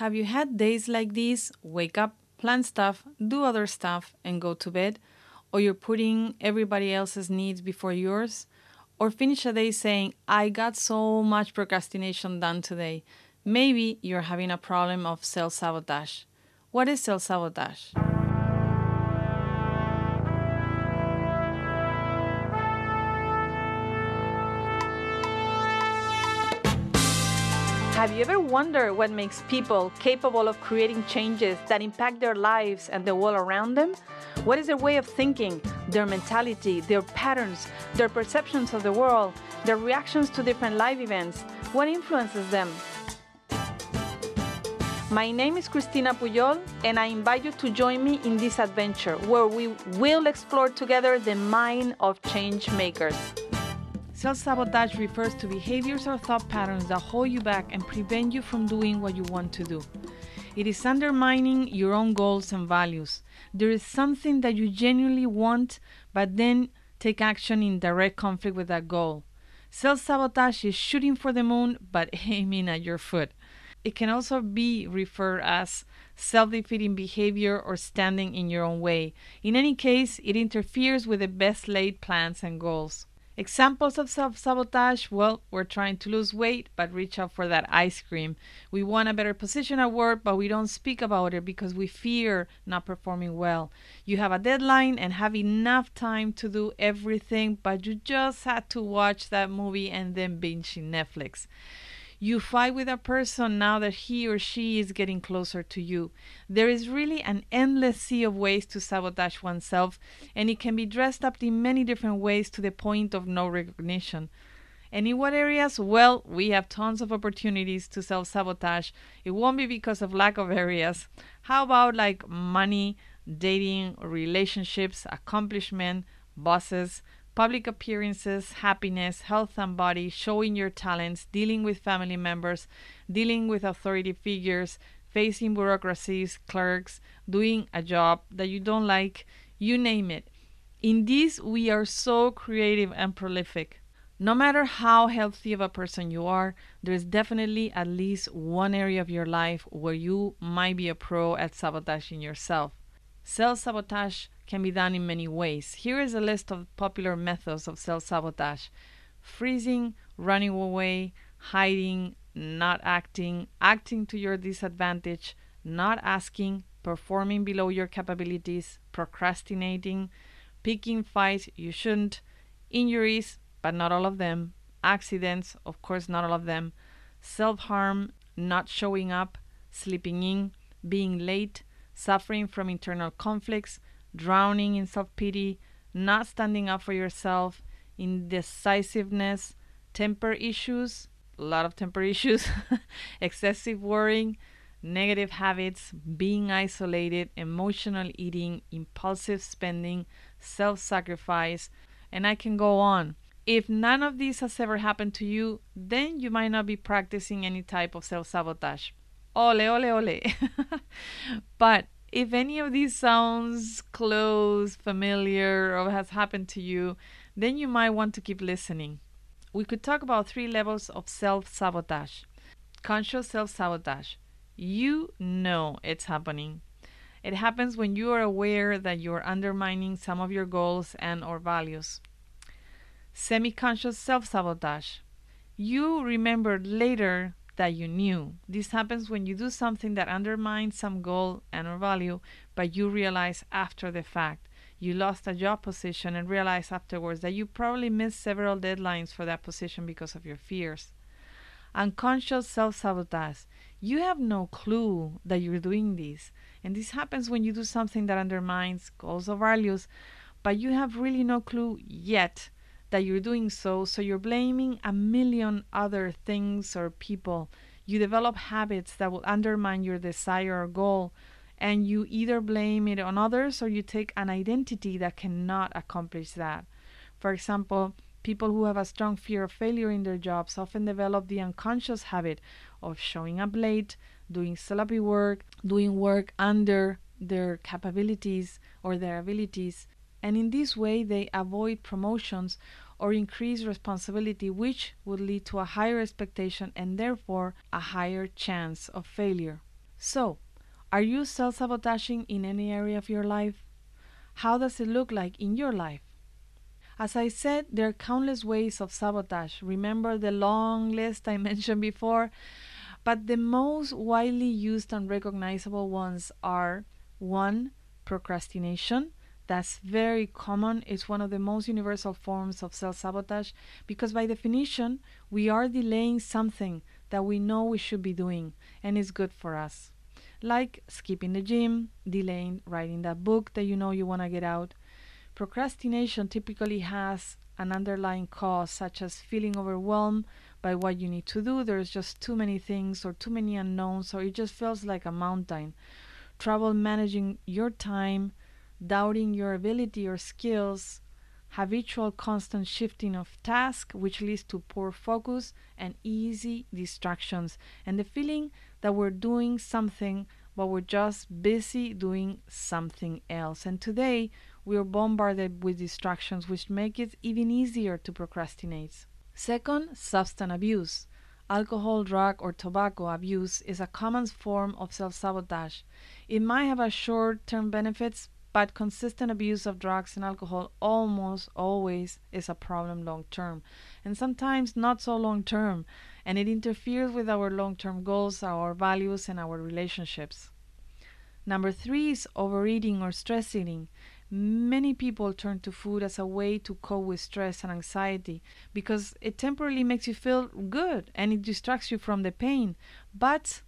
Have you had days like these? Wake up, plan stuff, do other stuff, and go to bed? Or you're putting everybody else's needs before yours? Or finish a day saying, I got so much procrastination done today. Maybe you're having a problem of self sabotage. What is self sabotage? Have you ever wondered what makes people capable of creating changes that impact their lives and the world around them? What is their way of thinking, their mentality, their patterns, their perceptions of the world, their reactions to different life events? What influences them? My name is Cristina Puyol, and I invite you to join me in this adventure where we will explore together the mind of change makers. Self sabotage refers to behaviors or thought patterns that hold you back and prevent you from doing what you want to do. It is undermining your own goals and values. There is something that you genuinely want, but then take action in direct conflict with that goal. Self sabotage is shooting for the moon, but aiming at your foot. It can also be referred as self defeating behavior or standing in your own way. In any case, it interferes with the best laid plans and goals. Examples of self sabotage well, we're trying to lose weight but reach out for that ice cream. We want a better position at work but we don't speak about it because we fear not performing well. You have a deadline and have enough time to do everything, but you just had to watch that movie and then binge in Netflix. You fight with a person now that he or she is getting closer to you. There is really an endless sea of ways to sabotage oneself, and it can be dressed up in many different ways to the point of no recognition. And in what areas? Well, we have tons of opportunities to self sabotage. It won't be because of lack of areas. How about like money, dating, relationships, accomplishment, bosses? Public appearances, happiness, health and body, showing your talents, dealing with family members, dealing with authority figures, facing bureaucracies, clerks, doing a job that you don't like, you name it. In this, we are so creative and prolific. No matter how healthy of a person you are, there's definitely at least one area of your life where you might be a pro at sabotaging yourself. Self sabotage can be done in many ways. Here is a list of popular methods of self sabotage freezing, running away, hiding, not acting, acting to your disadvantage, not asking, performing below your capabilities, procrastinating, picking fights you shouldn't, injuries, but not all of them, accidents, of course, not all of them, self harm, not showing up, sleeping in, being late, suffering from internal conflicts, drowning in self pity, not standing up for yourself, indecisiveness, temper issues, a lot of temper issues, excessive worrying, negative habits, being isolated, emotional eating, impulsive spending, self sacrifice, and I can go on. If none of these has ever happened to you, then you might not be practicing any type of self sabotage. Ole, ole, ole. but if any of these sounds close, familiar, or has happened to you, then you might want to keep listening. We could talk about three levels of self sabotage. Conscious self sabotage. You know it's happening. It happens when you are aware that you're undermining some of your goals and or values. Semi-conscious self-sabotage. You remember later that you knew. This happens when you do something that undermines some goal and or value, but you realize after the fact. You lost a job position and realize afterwards that you probably missed several deadlines for that position because of your fears. Unconscious self sabotage. You have no clue that you're doing this. And this happens when you do something that undermines goals or values, but you have really no clue yet that you're doing so, so you're blaming a million other things or people. You develop habits that will undermine your desire or goal, and you either blame it on others or you take an identity that cannot accomplish that. For example, people who have a strong fear of failure in their jobs often develop the unconscious habit of showing up late, doing sloppy work, doing work under their capabilities or their abilities, and in this way they avoid promotions or increase responsibility, which would lead to a higher expectation and therefore a higher chance of failure. So, are you self sabotaging in any area of your life? How does it look like in your life? As I said, there are countless ways of sabotage. Remember the long list I mentioned before? But the most widely used and recognizable ones are 1. Procrastination. That's very common. It's one of the most universal forms of self sabotage because, by definition, we are delaying something that we know we should be doing and is good for us. Like skipping the gym, delaying writing that book that you know you want to get out. Procrastination typically has an underlying cause, such as feeling overwhelmed by what you need to do. There's just too many things or too many unknowns, or it just feels like a mountain. Trouble managing your time, doubting your ability or skills, habitual constant shifting of task, which leads to poor focus and easy distractions, and the feeling that we're doing something but we're just busy doing something else. And today we are bombarded with distractions which make it even easier to procrastinate. Second, substance abuse. Alcohol, drug, or tobacco abuse is a common form of self sabotage. It might have a short term benefits, but consistent abuse of drugs and alcohol almost always is a problem long term, and sometimes not so long term, and it interferes with our long term goals, our values, and our relationships. Number three is overeating or stress eating. Many people turn to food as a way to cope with stress and anxiety because it temporarily makes you feel good and it distracts you from the pain. But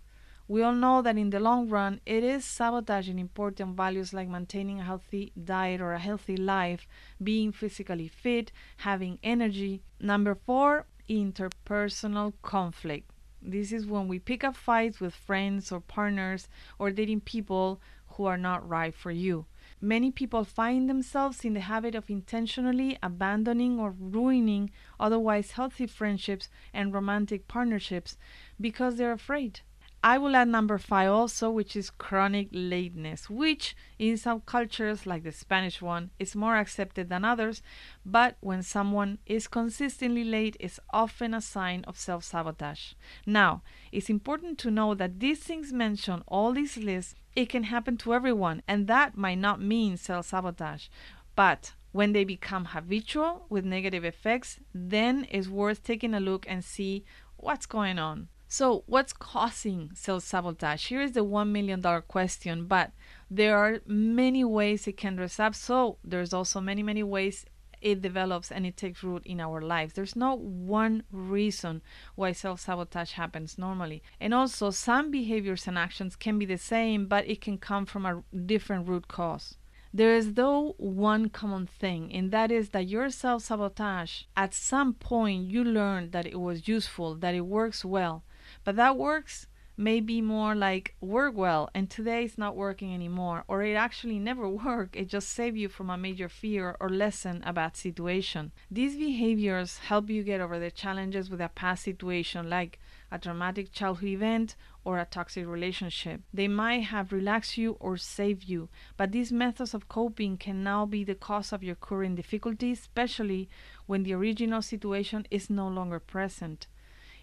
we all know that in the long run, it is sabotaging important values like maintaining a healthy diet or a healthy life, being physically fit, having energy. Number four, interpersonal conflict. This is when we pick up fights with friends or partners or dating people who are not right for you. Many people find themselves in the habit of intentionally abandoning or ruining otherwise healthy friendships and romantic partnerships because they're afraid. I will add number five also, which is chronic lateness, which in some cultures, like the Spanish one, is more accepted than others. But when someone is consistently late, it's often a sign of self sabotage. Now, it's important to know that these things mentioned, all these lists, it can happen to everyone, and that might not mean self sabotage. But when they become habitual with negative effects, then it's worth taking a look and see what's going on. So, what's causing self sabotage? Here is the $1 million question, but there are many ways it can dress up. So, there's also many, many ways it develops and it takes root in our lives. There's no one reason why self sabotage happens normally. And also, some behaviors and actions can be the same, but it can come from a different root cause. There is, though, one common thing, and that is that your self sabotage, at some point, you learned that it was useful, that it works well, but that works may be more like work well and today it's not working anymore or it actually never worked it just saved you from a major fear or lessen a bad situation. These behaviors help you get over the challenges with a past situation like a traumatic childhood event or a toxic relationship. They might have relaxed you or saved you but these methods of coping can now be the cause of your current difficulties especially when the original situation is no longer present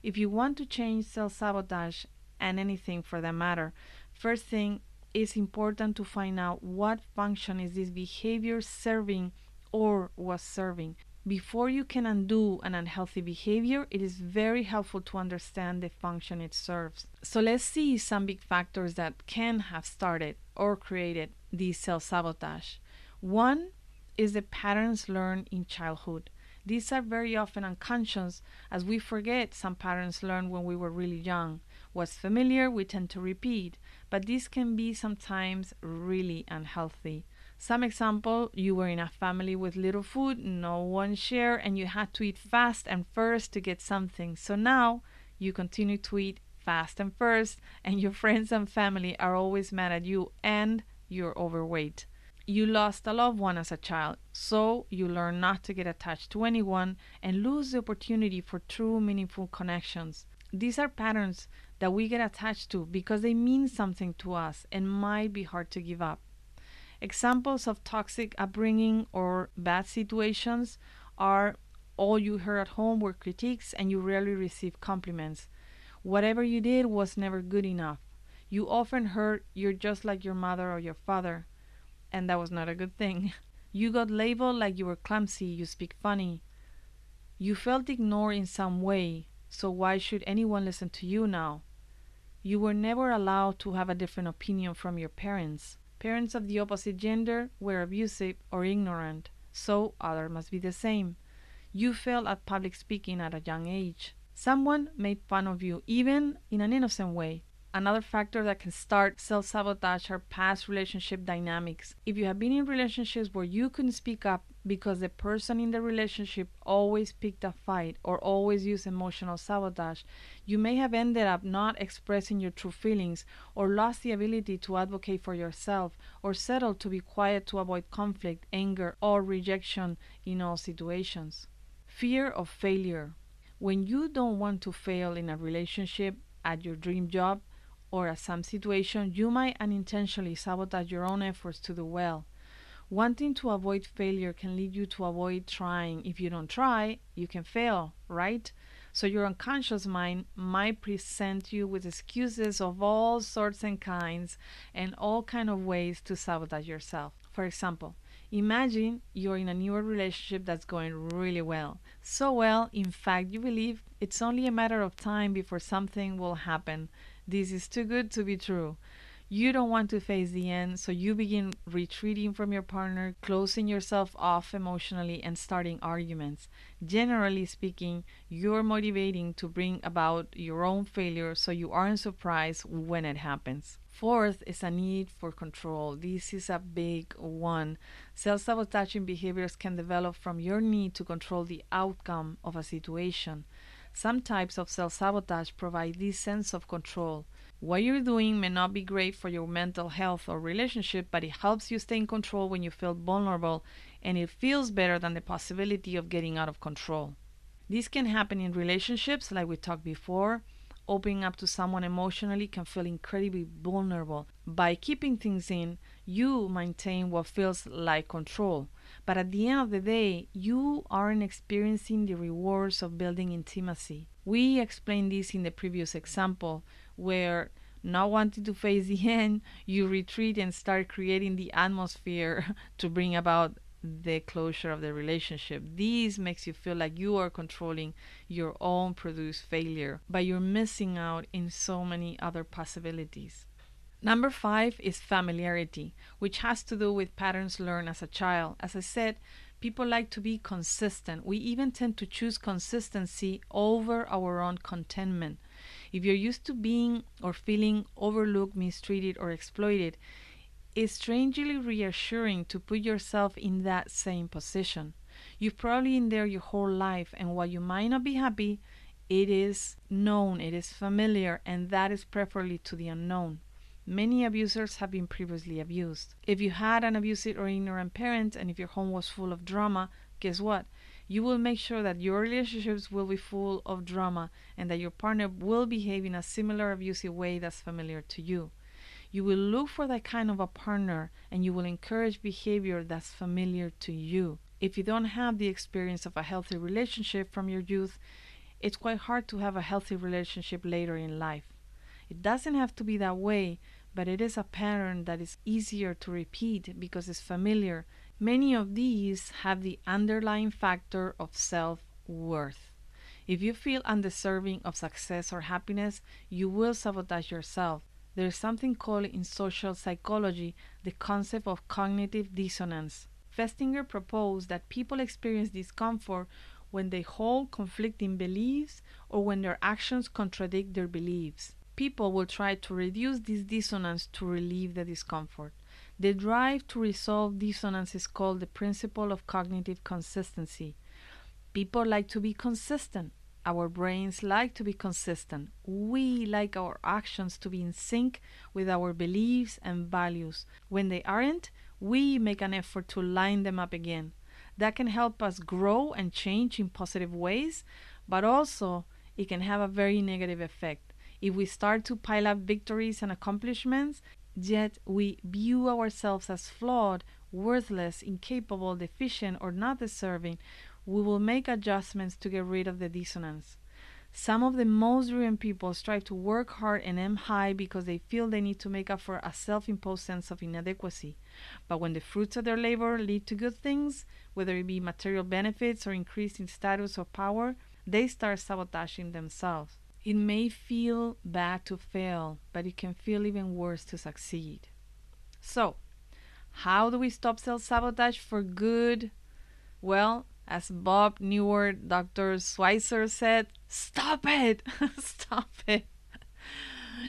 if you want to change self sabotage and anything for that matter, first thing it's important to find out what function is this behavior serving or was serving. Before you can undo an unhealthy behavior, it is very helpful to understand the function it serves. So let's see some big factors that can have started or created this self sabotage. One is the patterns learned in childhood. These are very often unconscious as we forget some patterns learned when we were really young. What's familiar, we tend to repeat, but this can be sometimes really unhealthy. Some example, you were in a family with little food, no one share, and you had to eat fast and first to get something. So now you continue to eat fast and first, and your friends and family are always mad at you and you're overweight you lost a loved one as a child, so you learn not to get attached to anyone and lose the opportunity for true, meaningful connections. These are patterns that we get attached to because they mean something to us and might be hard to give up. Examples of toxic upbringing or bad situations are all you heard at home were critiques and you rarely received compliments. Whatever you did was never good enough. You often heard you're just like your mother or your father, and that was not a good thing. You got labeled like you were clumsy, you speak funny. You felt ignored in some way, so why should anyone listen to you now? You were never allowed to have a different opinion from your parents. Parents of the opposite gender were abusive or ignorant, so others must be the same. You failed at public speaking at a young age. Someone made fun of you, even in an innocent way. Another factor that can start self sabotage are past relationship dynamics. If you have been in relationships where you couldn't speak up because the person in the relationship always picked a fight or always used emotional sabotage, you may have ended up not expressing your true feelings or lost the ability to advocate for yourself or settled to be quiet to avoid conflict, anger, or rejection in all situations. Fear of failure. When you don't want to fail in a relationship, at your dream job, or at some situation, you might unintentionally sabotage your own efforts to do well. Wanting to avoid failure can lead you to avoid trying. If you don't try, you can fail, right? So your unconscious mind might present you with excuses of all sorts and kinds and all kind of ways to sabotage yourself. For example, imagine you're in a newer relationship that's going really well. So well, in fact, you believe it's only a matter of time before something will happen this is too good to be true. You don't want to face the end, so you begin retreating from your partner, closing yourself off emotionally, and starting arguments. Generally speaking, you're motivating to bring about your own failure so you aren't surprised when it happens. Fourth is a need for control. This is a big one. Self sabotaging behaviors can develop from your need to control the outcome of a situation. Some types of self sabotage provide this sense of control. What you're doing may not be great for your mental health or relationship, but it helps you stay in control when you feel vulnerable and it feels better than the possibility of getting out of control. This can happen in relationships, like we talked before. Opening up to someone emotionally can feel incredibly vulnerable. By keeping things in, you maintain what feels like control. But at the end of the day, you aren't experiencing the rewards of building intimacy. We explained this in the previous example, where not wanting to face the end, you retreat and start creating the atmosphere to bring about the closure of the relationship. This makes you feel like you are controlling your own produced failure, but you're missing out in so many other possibilities. Number five is familiarity, which has to do with patterns learned as a child. As I said, people like to be consistent. We even tend to choose consistency over our own contentment. If you're used to being or feeling overlooked, mistreated, or exploited, it's strangely reassuring to put yourself in that same position. You've probably been there your whole life, and while you might not be happy, it is known, it is familiar, and that is preferably to the unknown. Many abusers have been previously abused. If you had an abusive or ignorant parent and if your home was full of drama, guess what? You will make sure that your relationships will be full of drama and that your partner will behave in a similar abusive way that's familiar to you. You will look for that kind of a partner and you will encourage behavior that's familiar to you. If you don't have the experience of a healthy relationship from your youth, it's quite hard to have a healthy relationship later in life. It doesn't have to be that way, but it is a pattern that is easier to repeat because it's familiar. Many of these have the underlying factor of self worth. If you feel undeserving of success or happiness, you will sabotage yourself. There is something called in social psychology the concept of cognitive dissonance. Festinger proposed that people experience discomfort when they hold conflicting beliefs or when their actions contradict their beliefs people will try to reduce this dissonance to relieve the discomfort. The drive to resolve dissonance is called the principle of cognitive consistency. People like to be consistent. Our brains like to be consistent. We like our actions to be in sync with our beliefs and values. When they aren't, we make an effort to line them up again. That can help us grow and change in positive ways, but also it can have a very negative effect if we start to pile up victories and accomplishments, yet we view ourselves as flawed, worthless, incapable, deficient, or not deserving, we will make adjustments to get rid of the dissonance. Some of the most driven people strive to work hard and aim high because they feel they need to make up for a self imposed sense of inadequacy. But when the fruits of their labor lead to good things, whether it be material benefits or increase in status or power, they start sabotaging themselves. It may feel bad to fail, but it can feel even worse to succeed. So, how do we stop self sabotage for good? Well, as Bob Newhart, Dr. Switzer said, stop it! stop it!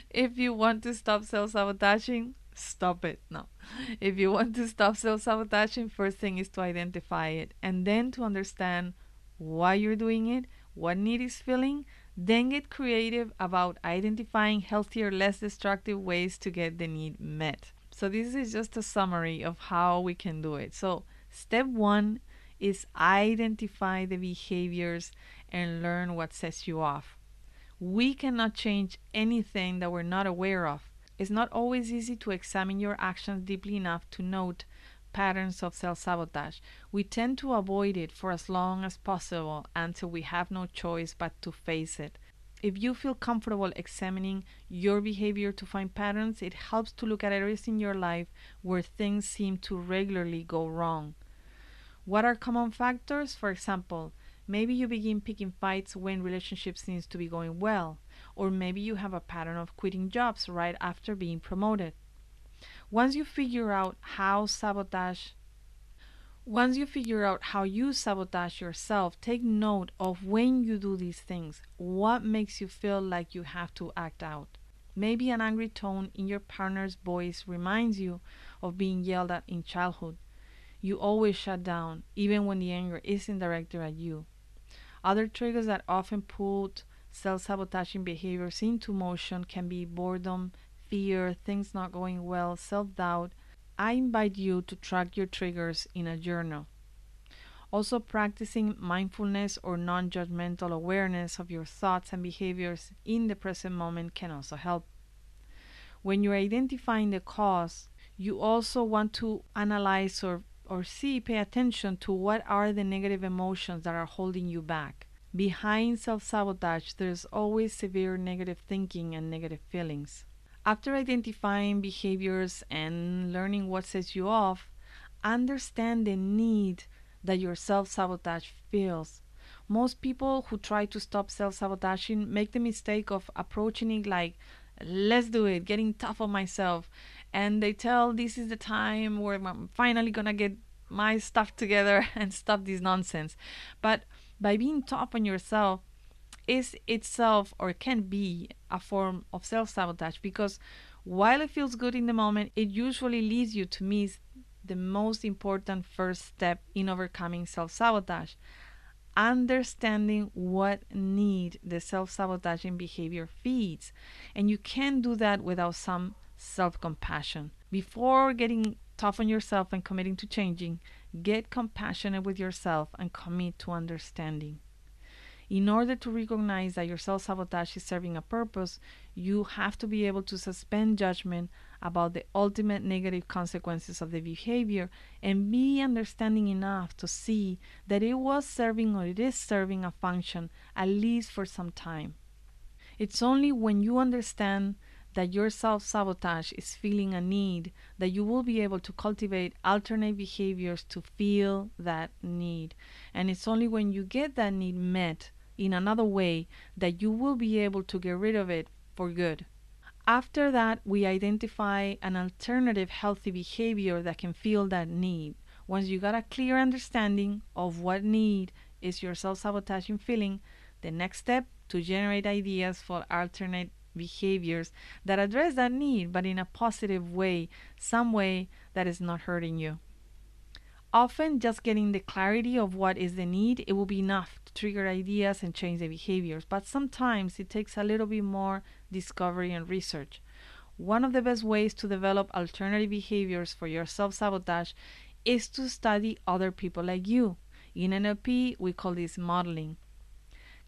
if you want to stop self sabotaging, stop it. No. If you want to stop self sabotaging, first thing is to identify it and then to understand why you're doing it, what need is feeling, then get creative about identifying healthier, less destructive ways to get the need met. So, this is just a summary of how we can do it. So, step one is identify the behaviors and learn what sets you off. We cannot change anything that we're not aware of. It's not always easy to examine your actions deeply enough to note patterns of self sabotage. We tend to avoid it for as long as possible until we have no choice but to face it. If you feel comfortable examining your behavior to find patterns, it helps to look at areas in your life where things seem to regularly go wrong. What are common factors? For example, maybe you begin picking fights when relationship seems to be going well, or maybe you have a pattern of quitting jobs right after being promoted. Once you figure out how sabotage once you figure out how you sabotage yourself, take note of when you do these things. What makes you feel like you have to act out? Maybe an angry tone in your partner's voice reminds you of being yelled at in childhood. You always shut down, even when the anger isn't directed at you. Other triggers that often put self sabotaging behaviors into motion can be boredom, fear, things not going well, self doubt. I invite you to track your triggers in a journal. Also, practicing mindfulness or non judgmental awareness of your thoughts and behaviors in the present moment can also help. When you're identifying the cause, you also want to analyze or or see, pay attention to what are the negative emotions that are holding you back. Behind self sabotage, there's always severe negative thinking and negative feelings. After identifying behaviors and learning what sets you off, understand the need that your self sabotage feels. Most people who try to stop self sabotaging make the mistake of approaching it like, let's do it, getting tough on myself, and they tell this is the time where I'm finally gonna get my stuff together and stop this nonsense. But by being tough on yourself is itself or can be a form of self sabotage because while it feels good in the moment, it usually leads you to miss the most important first step in overcoming self sabotage understanding what need the self sabotaging behavior feeds. And you can't do that without some self compassion. Before getting tough on yourself and committing to changing, get compassionate with yourself and commit to understanding. In order to recognize that your self sabotage is serving a purpose, you have to be able to suspend judgment about the ultimate negative consequences of the behavior and be understanding enough to see that it was serving or it is serving a function, at least for some time. It's only when you understand that your self sabotage is feeling a need, that you will be able to cultivate alternate behaviors to feel that need. And it's only when you get that need met in another way that you will be able to get rid of it for good. After that, we identify an alternative healthy behavior that can fill that need. Once you got a clear understanding of what need is your self sabotaging feeling, the next step to generate ideas for alternate behaviors that address that need, but in a positive way, some way that is not hurting you. Often, just getting the clarity of what is the need, it will be enough trigger ideas and change the behaviors. But sometimes it takes a little bit more discovery and research. One of the best ways to develop alternative behaviors for your self sabotage is to study other people like you. In NLP, we call this modeling.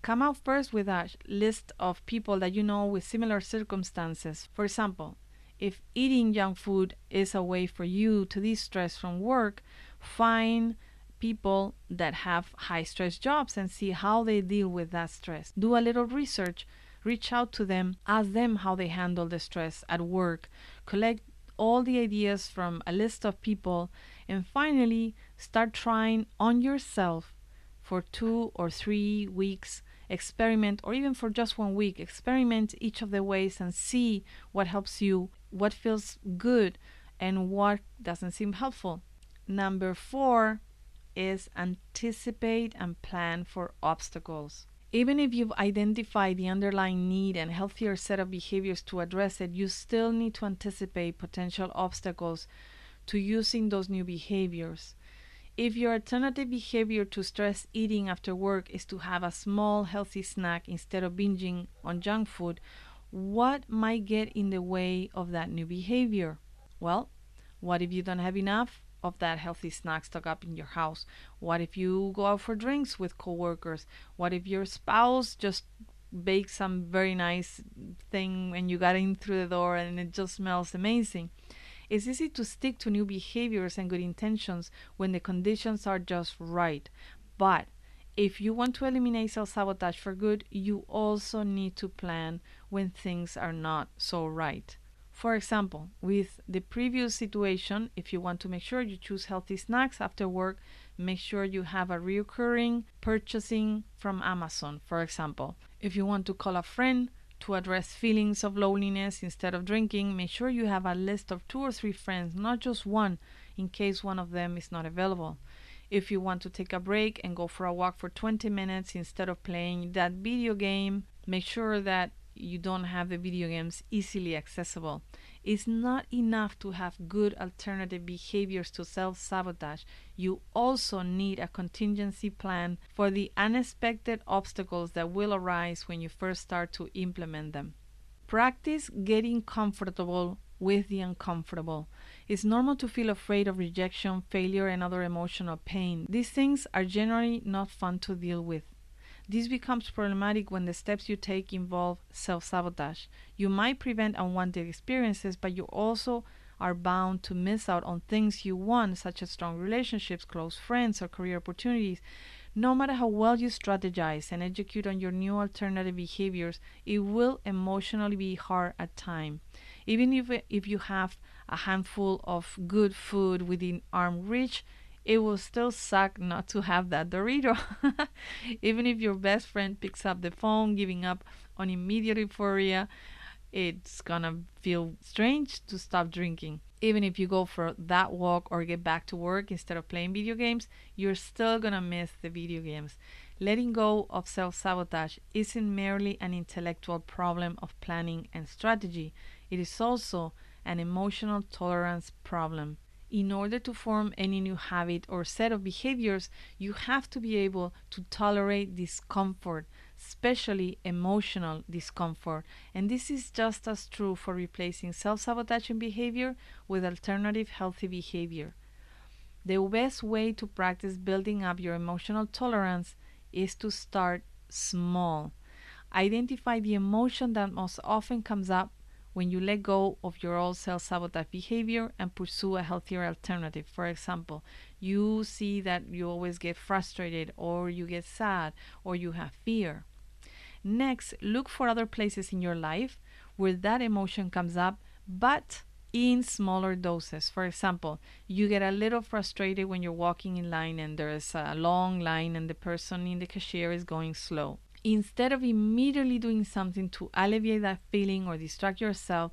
Come out first with a list of people that you know with similar circumstances. For example, if eating junk food is a way for you to de stress from work, find people that have high stress jobs and see how they deal with that stress. Do a little research, reach out to them, ask them how they handle the stress at work, collect all the ideas from a list of people, and finally start trying on yourself for two or three weeks. Experiment, or even for just one week, experiment each of the ways and see what helps you, what feels good, and what doesn't seem helpful. Number four is anticipate and plan for obstacles. Even if you've identified the underlying need and healthier set of behaviors to address it, you still need to anticipate potential obstacles to using those new behaviors. If your alternative behavior to stress eating after work is to have a small healthy snack instead of binging on junk food, what might get in the way of that new behavior? Well, what if you don't have enough of that healthy snack stock up in your house? What if you go out for drinks with coworkers? What if your spouse just baked some very nice thing and you got in through the door and it just smells amazing? It's easy to stick to new behaviors and good intentions when the conditions are just right. But if you want to eliminate self sabotage for good, you also need to plan when things are not so right. For example, with the previous situation, if you want to make sure you choose healthy snacks after work, make sure you have a recurring purchasing from Amazon, for example. If you want to call a friend to address feelings of loneliness instead of drinking, make sure you have a list of two or three friends, not just one, in case one of them is not available. If you want to take a break and go for a walk for 20 minutes instead of playing that video game, make sure that you don't have the video games easily accessible. It's not enough to have good alternative behaviors to self sabotage. You also need a contingency plan for the unexpected obstacles that will arise when you first start to implement them. Practice getting comfortable with the uncomfortable. It's normal to feel afraid of rejection, failure, and other emotional pain. These things are generally not fun to deal with. This becomes problematic when the steps you take involve self sabotage. You might prevent unwanted experiences, but you also are bound to miss out on things you want, such as strong relationships, close friends, or career opportunities. No matter how well you strategize and execute on your new alternative behaviors, it will emotionally be hard at times. Even if, if you have a handful of good food within arm reach, it will still suck not to have that Dorito. Even if your best friend picks up the phone, giving up on immediate euphoria, it's gonna feel strange to stop drinking. Even if you go for that walk or get back to work instead of playing video games, you're still gonna miss the video games. Letting go of self sabotage isn't merely an intellectual problem of planning and strategy, it is also an emotional tolerance problem in order to form any new habit or set of behaviors, you have to be able to tolerate discomfort, especially emotional discomfort. And this is just as true for replacing self sabotaging behavior with alternative healthy behavior. The best way to practice building up your emotional tolerance is to start small. Identify the emotion that most often comes up when you let go of your old self sabotage behavior and pursue a healthier alternative. For example, you see that you always get frustrated, or you get sad, or you have fear. Next, look for other places in your life where that emotion comes up, but in smaller doses. For example, you get a little frustrated when you're walking in line and there's a long line and the person in the cashier is going slow instead of immediately doing something to alleviate that feeling or distract yourself,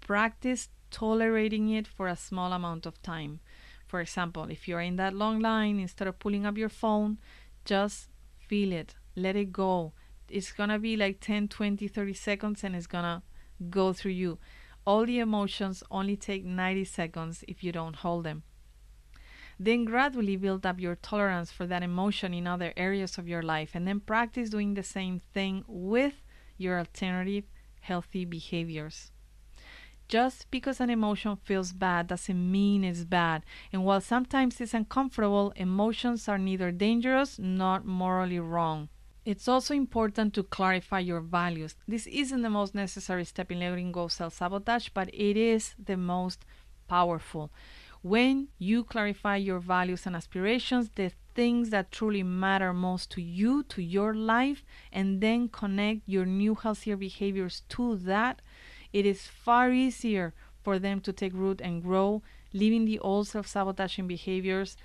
practice tolerating it for a small amount of time. For example, if you're in that long line, instead of pulling up your phone, just feel it, let it go. It's gonna be like 10, 20, 30 seconds and it's gonna go through you. All the emotions only take 90 seconds if you don't hold them. Then gradually build up your tolerance for that emotion in other areas of your life, and then practice doing the same thing with your alternative healthy behaviors. Just because an emotion feels bad doesn't mean it's bad. And while sometimes it's uncomfortable, emotions are neither dangerous nor morally wrong. It's also important to clarify your values. This isn't the most necessary step in letting go self sabotage, but it is the most powerful. When you clarify your values and aspirations, the things that truly matter most to you, to your life, and then connect your new healthier behaviors to that, it is far easier for them to take root and grow, leaving the old self sabotaging behaviors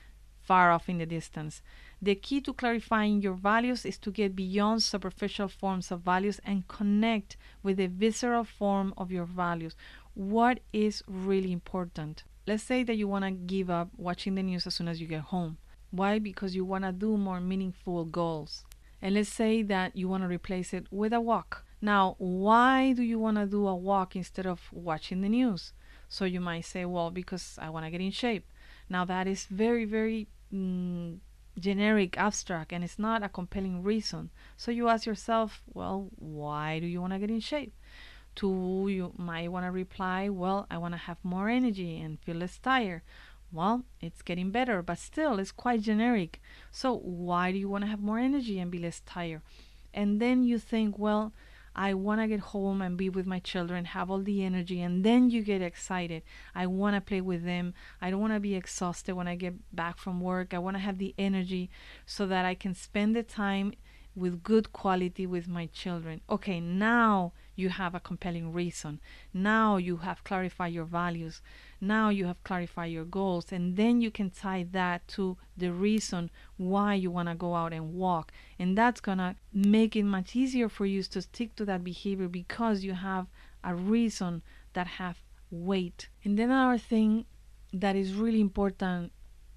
far off in the distance. The key to clarifying your values is to get beyond superficial forms of values and connect with the visceral form of your values. What is really important? Let's say that you want to give up watching the news as soon as you get home. Why? Because you want to do more meaningful goals. And let's say that you want to replace it with a walk. Now, why do you want to do a walk instead of watching the news? So you might say, well, because I want to get in shape. Now, that is very, very mm, generic, abstract, and it's not a compelling reason. So you ask yourself, well, why do you want to get in shape? Two, you might want to reply, well, I want to have more energy and feel less tired. Well, it's getting better, but still, it's quite generic. So, why do you want to have more energy and be less tired? And then you think, well, I want to get home and be with my children, have all the energy, and then you get excited. I want to play with them. I don't want to be exhausted when I get back from work. I want to have the energy so that I can spend the time with good quality with my children. Okay, now you have a compelling reason. Now you have clarified your values. Now you have clarified your goals. And then you can tie that to the reason why you want to go out and walk. And that's going to make it much easier for you to stick to that behavior because you have a reason that have weight. And then another thing that is really important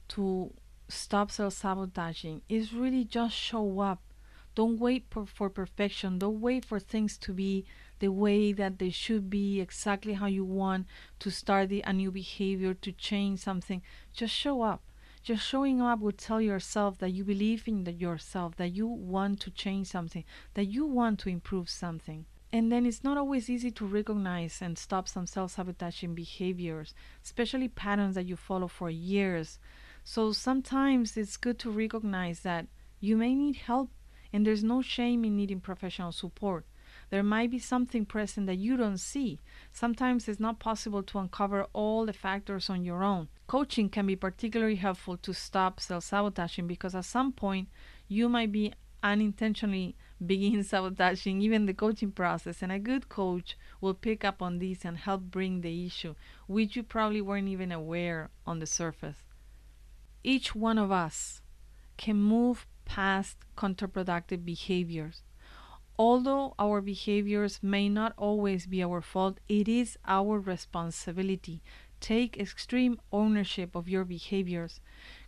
to stop self-sabotaging is really just show up. Don't wait for, perfection. Don't wait for things to be the way that they should be, exactly how you want to start the, a new behavior, to change something. Just show up. Just showing up will tell yourself that you believe in the, yourself, that you want to change something, that you want to improve something. And then it's not always easy to recognize and stop some self sabotaging behaviors, especially patterns that you follow for years. So sometimes it's good to recognize that you may need help, and there's no shame in needing professional support. There might be something present that you don't see. Sometimes it's not possible to uncover all the factors on your own. Coaching can be particularly helpful to stop self sabotaging because at some point you might be unintentionally begin sabotaging even the coaching process and a good coach will pick up on this and help bring the issue which you probably weren't even aware on the surface each one of us can move past counterproductive behaviors Although our behaviors may not always be our fault, it is our responsibility. Take extreme ownership of your behaviors.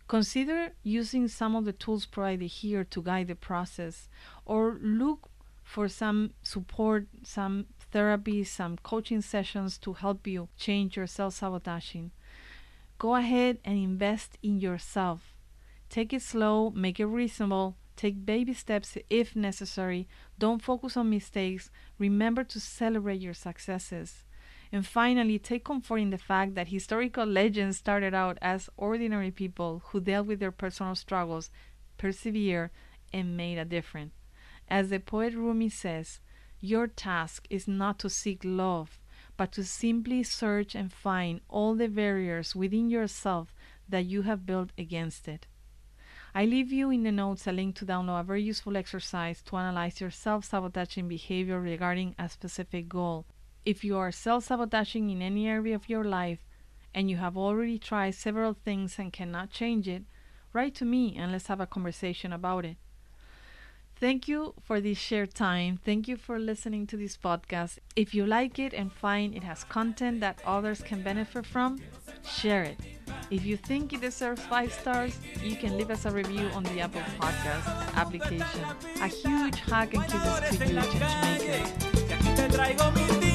Consider using some of the tools provided here to guide the process, or look for some support, some therapy, some coaching sessions to help you change your self sabotaging. Go ahead and invest in yourself. Take it slow, make it reasonable, Take baby steps if necessary. Don't focus on mistakes. Remember to celebrate your successes. And finally, take comfort in the fact that historical legends started out as ordinary people who dealt with their personal struggles, persevered, and made a difference. As the poet Rumi says, your task is not to seek love, but to simply search and find all the barriers within yourself that you have built against it. I leave you in the notes a link to download a very useful exercise to analyze your self sabotaging behavior regarding a specific goal. If you are self sabotaging in any area of your life and you have already tried several things and cannot change it, write to me and let's have a conversation about it. Thank you for this shared time. Thank you for listening to this podcast. If you like it and find it has content that others can benefit from, share it. If you think it deserves five stars, you can leave us a review on the Apple Podcast application. A huge hug and kisses to you, Changemaker.